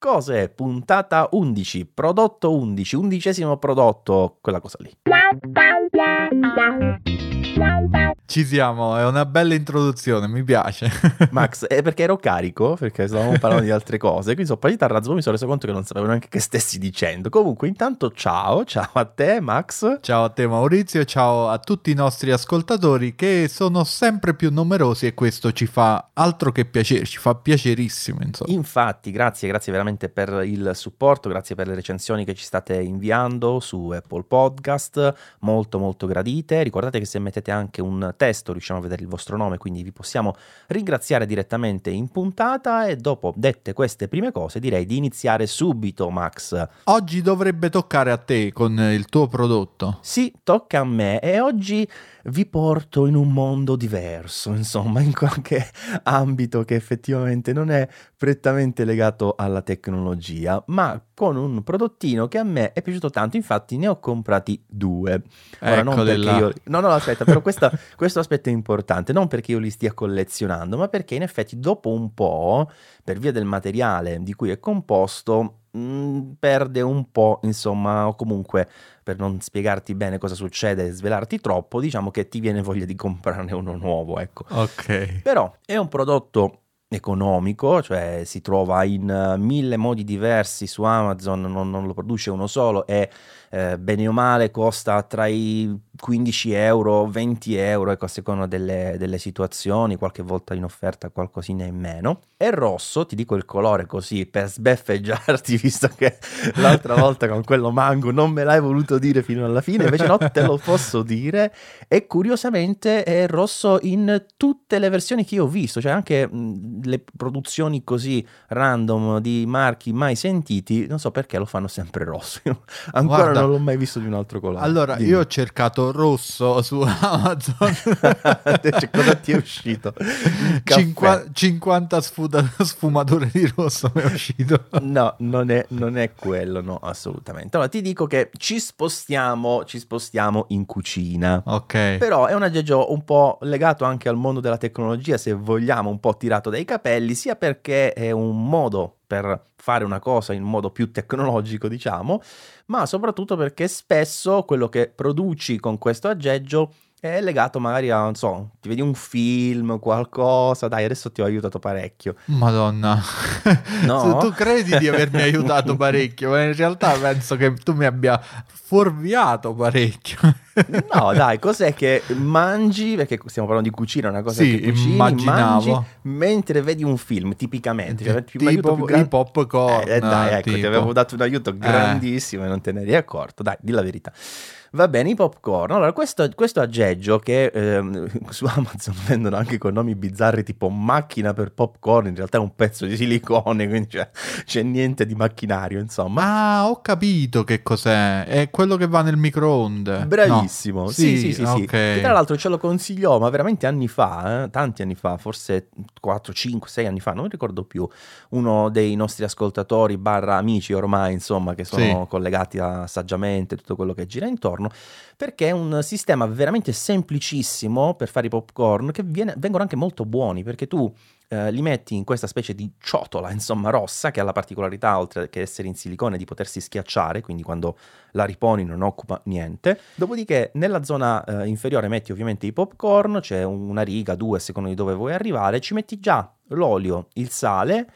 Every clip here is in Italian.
Cos'è? Puntata 11, prodotto 11, undicesimo prodotto, quella cosa lì. Ci siamo, è una bella introduzione, mi piace. Max, è perché ero carico, perché stavamo parlando di altre cose, quindi sono partito a razzo, mi sono reso conto che non sapevo neanche che stessi dicendo. Comunque, intanto ciao, ciao a te Max. Ciao a te Maurizio, ciao a tutti i nostri ascoltatori che sono sempre più numerosi e questo ci fa altro che piacere, ci fa piacerissimo. Insomma. Infatti, grazie, grazie veramente per il supporto, grazie per le recensioni che ci state inviando su Apple Podcast, molto molto gradite. Ricordate che se mettete anche un testo riusciamo a vedere il vostro nome, quindi vi possiamo ringraziare direttamente in puntata e dopo dette queste prime cose direi di iniziare subito Max. Oggi dovrebbe toccare a te con il tuo prodotto. Sì, tocca a me e oggi vi porto in un mondo diverso, insomma, in qualche ambito che effettivamente non è prettamente legato alla tecnologia, ma con un prodottino che a me è piaciuto tanto, infatti ne ho comprati due. Ora, non perché là. io... No, no, aspetta, però questa, questo aspetto è importante, non perché io li stia collezionando, ma perché in effetti dopo un po', per via del materiale di cui è composto, mh, mm, perde un po', insomma, o comunque per non spiegarti bene cosa succede e svelarti troppo, diciamo che ti viene voglia di comprarne uno nuovo, ecco. Ok. Però è un prodotto economico, cioè si trova in uh, mille modi diversi su Amazon, non, non lo produce uno solo e eh, bene o male costa tra i 15 euro, 20 euro, ecco, a seconda delle, delle, situazioni, qualche volta in offerta qualcosina in meno. E rosso, ti dico il colore così per sbeffeggiarti, visto che l'altra volta con quello mango non me l'hai voluto dire fino alla fine, invece no, te lo posso dire. E curiosamente è rosso in tutte le versioni che io ho visto, cioè anche mh, le produzioni così random di marchi mai sentiti, non so perché lo fanno sempre rosso. Ancora Guarda, non l'ho mai visto di un altro colore. Allora, Dimmi. io ho cercato rosso su Amazon. Cosa ti è uscito? 50, 50 sfumature di rosso mi è uscito. No, non è, non è, quello, no, assolutamente. Allora, ti dico che ci spostiamo, ci spostiamo in cucina. Ok. Però è un aggeggio un po' legato anche al mondo della tecnologia, se vogliamo, un po' tirato dai capelli, sia perché è un modo per fare una cosa in modo più tecnologico, diciamo, ma soprattutto perché spesso quello che produci con questo aggeggio è legato magari a, non so, ti vedi un film, qualcosa, dai, adesso ti ho aiutato parecchio. Madonna, no? tu, credi di avermi aiutato parecchio, ma in realtà penso che tu mi abbia fuorviato parecchio. No, dai, cos'è che mangi, perché stiamo parlando di cucina, una cosa sì, che cucini, immaginavo. mangi mentre vedi un film, tipicamente. Cioè, tipo gran... i popcorn. Eh, eh, dai, ecco, tipo. ti avevo dato un aiuto eh. grandissimo eh. e non te ne eri accorto. Dai, di la verità. Va bene, i popcorn. Allora, questo, questo aggeggio che eh, su Amazon vendono anche con nomi bizzarri tipo macchina per popcorn, in realtà è un pezzo di silicone, quindi c'è, c'è niente di macchinario, insomma. Ah, ho capito che cos'è. È quello che va nel microonde. Bravissimo. No. Sì, sì, sì, sì, okay. sì. Tra l'altro ce lo consigliò, ma veramente anni fa, eh, tanti anni fa, forse 4, 5, 6 anni fa, non ricordo più, uno dei nostri ascoltatori barra amici ormai, insomma, che sono sì. collegati a saggiamente tutto quello che gira intorno perché è un sistema veramente semplicissimo per fare i popcorn che viene, vengono anche molto buoni, perché tu eh, li metti in questa specie di ciotola, insomma, rossa, che ha la particolarità, oltre che essere in silicone, di potersi schiacciare, quindi quando la riponi non occupa niente. Dopodiché nella zona eh, inferiore metti ovviamente i popcorn, c'è una riga, due, a seconda di dove vuoi arrivare, ci metti già l'olio, il sale,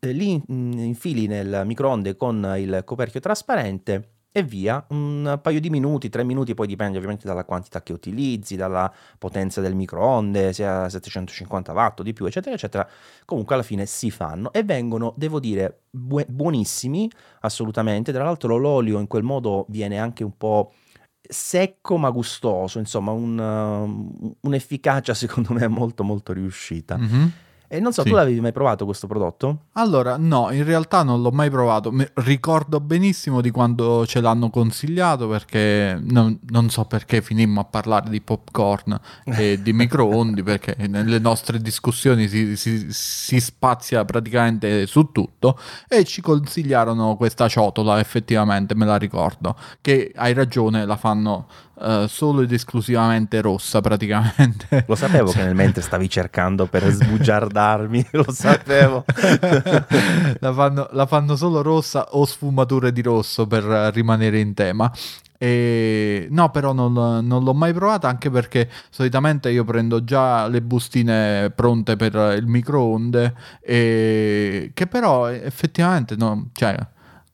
eh, li infili nel microonde con il coperchio trasparente e via, un paio di minuti, tre minuti, poi dipende ovviamente dalla quantità che utilizzi, dalla potenza del microonde, se a 750 watt o di più, eccetera, eccetera. Comunque alla fine si fanno e vengono, devo dire, bu- buonissimi, assolutamente. Tra l'altro l'olio in quel modo viene anche un po' secco ma gustoso, insomma un, un'efficacia secondo me molto molto riuscita. Mm-hmm. E non so, sì. tu l'avevi mai provato questo prodotto? Allora, no, in realtà non l'ho mai provato. Mi ricordo benissimo di quando ce l'hanno consigliato perché non, non so perché finimmo a parlare di popcorn e di microondi perché nelle nostre discussioni si, si, si, spazia praticamente su tutto e ci consigliarono questa ciotola, effettivamente me la ricordo, che hai ragione, la fanno uh, solo ed esclusivamente rossa praticamente. Lo sapevo che nel mentre stavi cercando per sbugiardarmi, lo sapevo. la, fanno, la fanno solo rossa o sfumature di rosso per rimanere in tema. E no, però non, non, l'ho mai provata anche perché solitamente io prendo già le bustine pronte per il microonde e che però effettivamente no, cioè,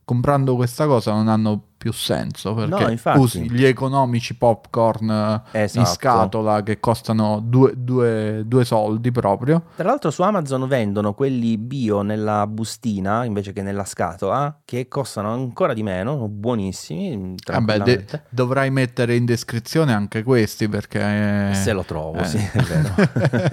comprando questa cosa non hanno più senso perché no, usi gli economici popcorn esatto. in scatola che costano due, due, due, soldi proprio. Tra l'altro su Amazon vendono quelli bio nella bustina invece che nella scatola che costano ancora di meno, buonissimi. Vabbè, de- dovrai mettere in descrizione anche questi perché... Se lo trovo, eh. sì, è vero.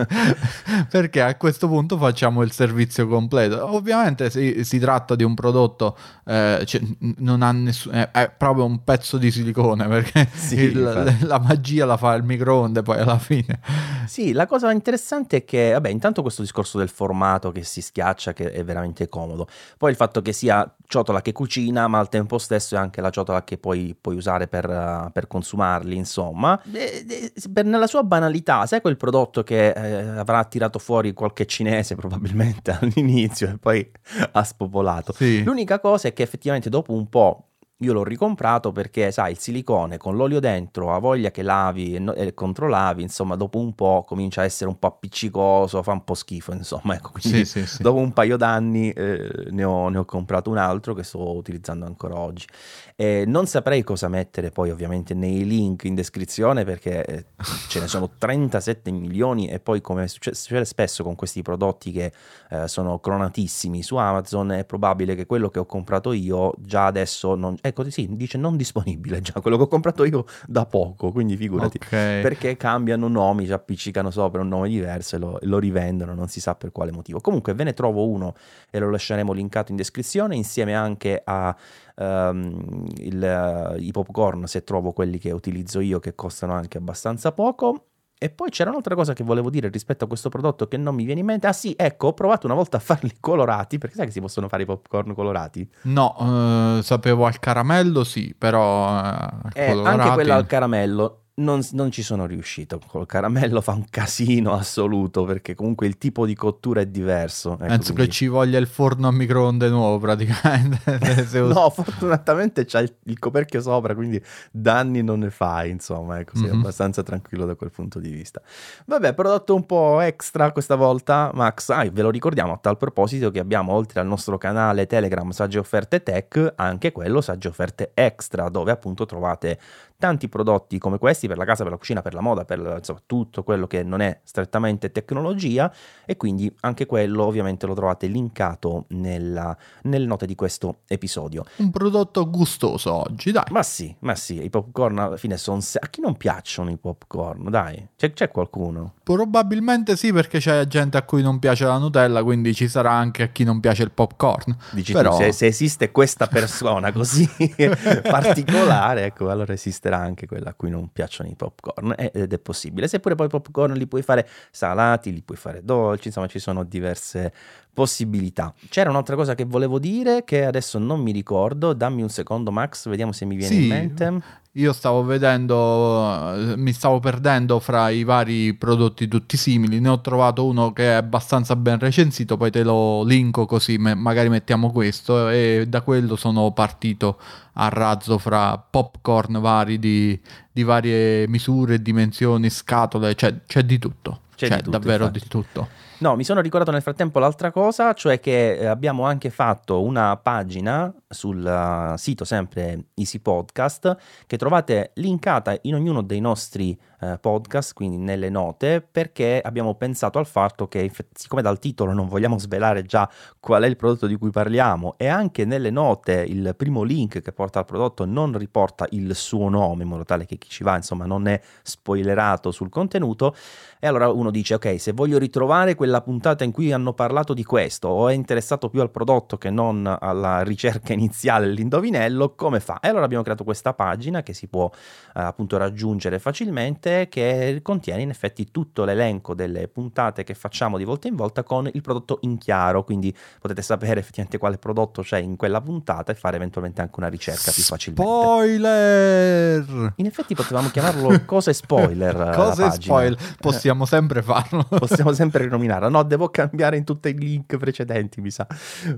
perché a questo punto facciamo il servizio completo. Ovviamente si, si tratta di un prodotto, eh, cioè, non ha nessuno... Eh, è proprio un pezzo di silicone perché sì, il, la magia la fa il microonde poi alla fine. Sì, la cosa interessante è che, vabbè, intanto questo discorso del formato che si schiaccia che è veramente comodo, poi il fatto che sia ciotola che cucina, ma al tempo stesso è anche la ciotola che poi puoi usare per, per consumarli, insomma. E, e, per, nella sua banalità, sai quel prodotto che eh, avrà tirato fuori qualche cinese probabilmente all'inizio e poi ha spopolato? Sì. L'unica cosa è che effettivamente dopo un po' Io l'ho ricomprato perché, sai, il silicone con l'olio dentro ha voglia che lavi e, no- e controlavi, insomma, dopo un po' comincia a essere un po' appiccicoso, fa un po' schifo, insomma, ecco, quindi sì, sì, sì. dopo un paio d'anni eh, ne, ho, ne, ho, comprato un altro che sto utilizzando ancora oggi. E non saprei cosa mettere poi ovviamente nei link in descrizione perché eh, ce ne sono 37 milioni e poi come succede spesso con questi prodotti che eh, sono clonatissimi su Amazon è probabile che quello che ho comprato io già adesso non... Ecco sì, dice non disponibile già quello che ho comprato io da poco, quindi figurati okay. perché cambiano nomi, ci appiccicano sopra un nome diverso e lo, lo rivendono, non si sa per quale motivo. Comunque ve ne trovo uno e lo lasceremo linkato in descrizione insieme anche a um, il, i popcorn se trovo quelli che utilizzo io che costano anche abbastanza poco. E poi c'era un'altra cosa che volevo dire rispetto a questo prodotto che non mi viene in mente. Ah sì, ecco, ho provato una volta a farli colorati, perché sai che si possono fare i popcorn colorati? No, uh, sapevo al caramello sì, però... Uh, eh, anche quella al caramello non, non, ci sono riuscito. Col caramello fa un casino assoluto perché comunque il tipo di cottura è diverso. Ecco, Penso quindi... che ci voglia il forno a microonde nuovo praticamente. no, fortunatamente c'è il, il, coperchio sopra, quindi danni non ne fai, insomma, ecco, sei mm-hmm. abbastanza tranquillo da quel punto di vista. Vabbè, prodotto un po' extra questa volta, Max. Ah, ve lo ricordiamo a tal proposito che abbiamo oltre al nostro canale Telegram Sagge Offerte Tech, anche quello Sagge Offerte Extra, dove appunto trovate tanti prodotti come questi per la casa, per la cucina, per la moda, per insomma, tutto quello che non è strettamente tecnologia e quindi anche quello ovviamente lo trovate linkato nella, nelle note di questo episodio. Un prodotto gustoso oggi, dai. Ma sì, ma sì, i popcorn alla fine sono... Se- a chi non piacciono i popcorn, dai? C'è, c'è qualcuno? Probabilmente sì perché c'è gente a cui non piace la Nutella, quindi ci sarà anche a chi non piace il popcorn. Dici Però... tu, se, se esiste questa persona così particolare, ecco, allora esiste esisterà anche quella a cui non piacciono i popcorn ed è possibile. Seppure poi i popcorn li puoi fare salati, li puoi fare dolci, insomma ci sono diverse possibilità. C'era un'altra cosa che volevo dire che adesso non mi ricordo, dammi un secondo Max, vediamo se mi viene sì, in mente. Io stavo vedendo, mi stavo perdendo fra i vari prodotti tutti simili, ne ho trovato uno che è abbastanza ben recensito, poi te lo linko così magari mettiamo questo e da quello sono partito a razzo fra popcorn vari di, di varie misure, dimensioni, scatole, cioè, c'è di tutto, c'è, c'è di tutto, davvero infatti. di tutto. No, mi sono ricordato nel frattempo l'altra cosa, cioè che eh, abbiamo anche fatto una pagina sul uh, sito sempre Easy Podcast che trovate linkata in ognuno dei nostri uh, podcast, quindi nelle note, perché abbiamo pensato al fatto che siccome dal titolo non vogliamo svelare già qual è il prodotto di cui parliamo e anche nelle note il primo link che porta al prodotto non riporta il suo nome in modo tale che chi ci va insomma non è spoilerato sul contenuto e allora uno dice ok se voglio ritrovare quella puntata in cui hanno parlato di questo o è interessato più al prodotto che non alla ricerca iniziale dell'indovinello, come fa? E allora abbiamo creato questa pagina che si può eh, appunto raggiungere facilmente sé che contiene in effetti tutto l'elenco delle puntate che facciamo di volta in volta con il prodotto in chiaro, quindi potete sapere effettivamente quale prodotto c'è in quella puntata e fare eventualmente anche una ricerca più facilmente. Spoiler! In effetti potevamo chiamarlo cose spoiler. cose spoiler, possiamo sempre farlo. possiamo sempre rinominarla. No, devo cambiare in tutti i link precedenti, mi sa.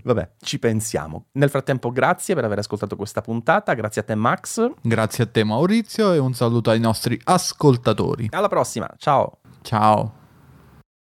Vabbè, ci pensiamo. Nel frattempo, grazie per aver ascoltato questa puntata, grazie a te Max. Grazie a te Maurizio e un saluto ai nostri ascoltatori. Alla prossima, ciao. Ciao.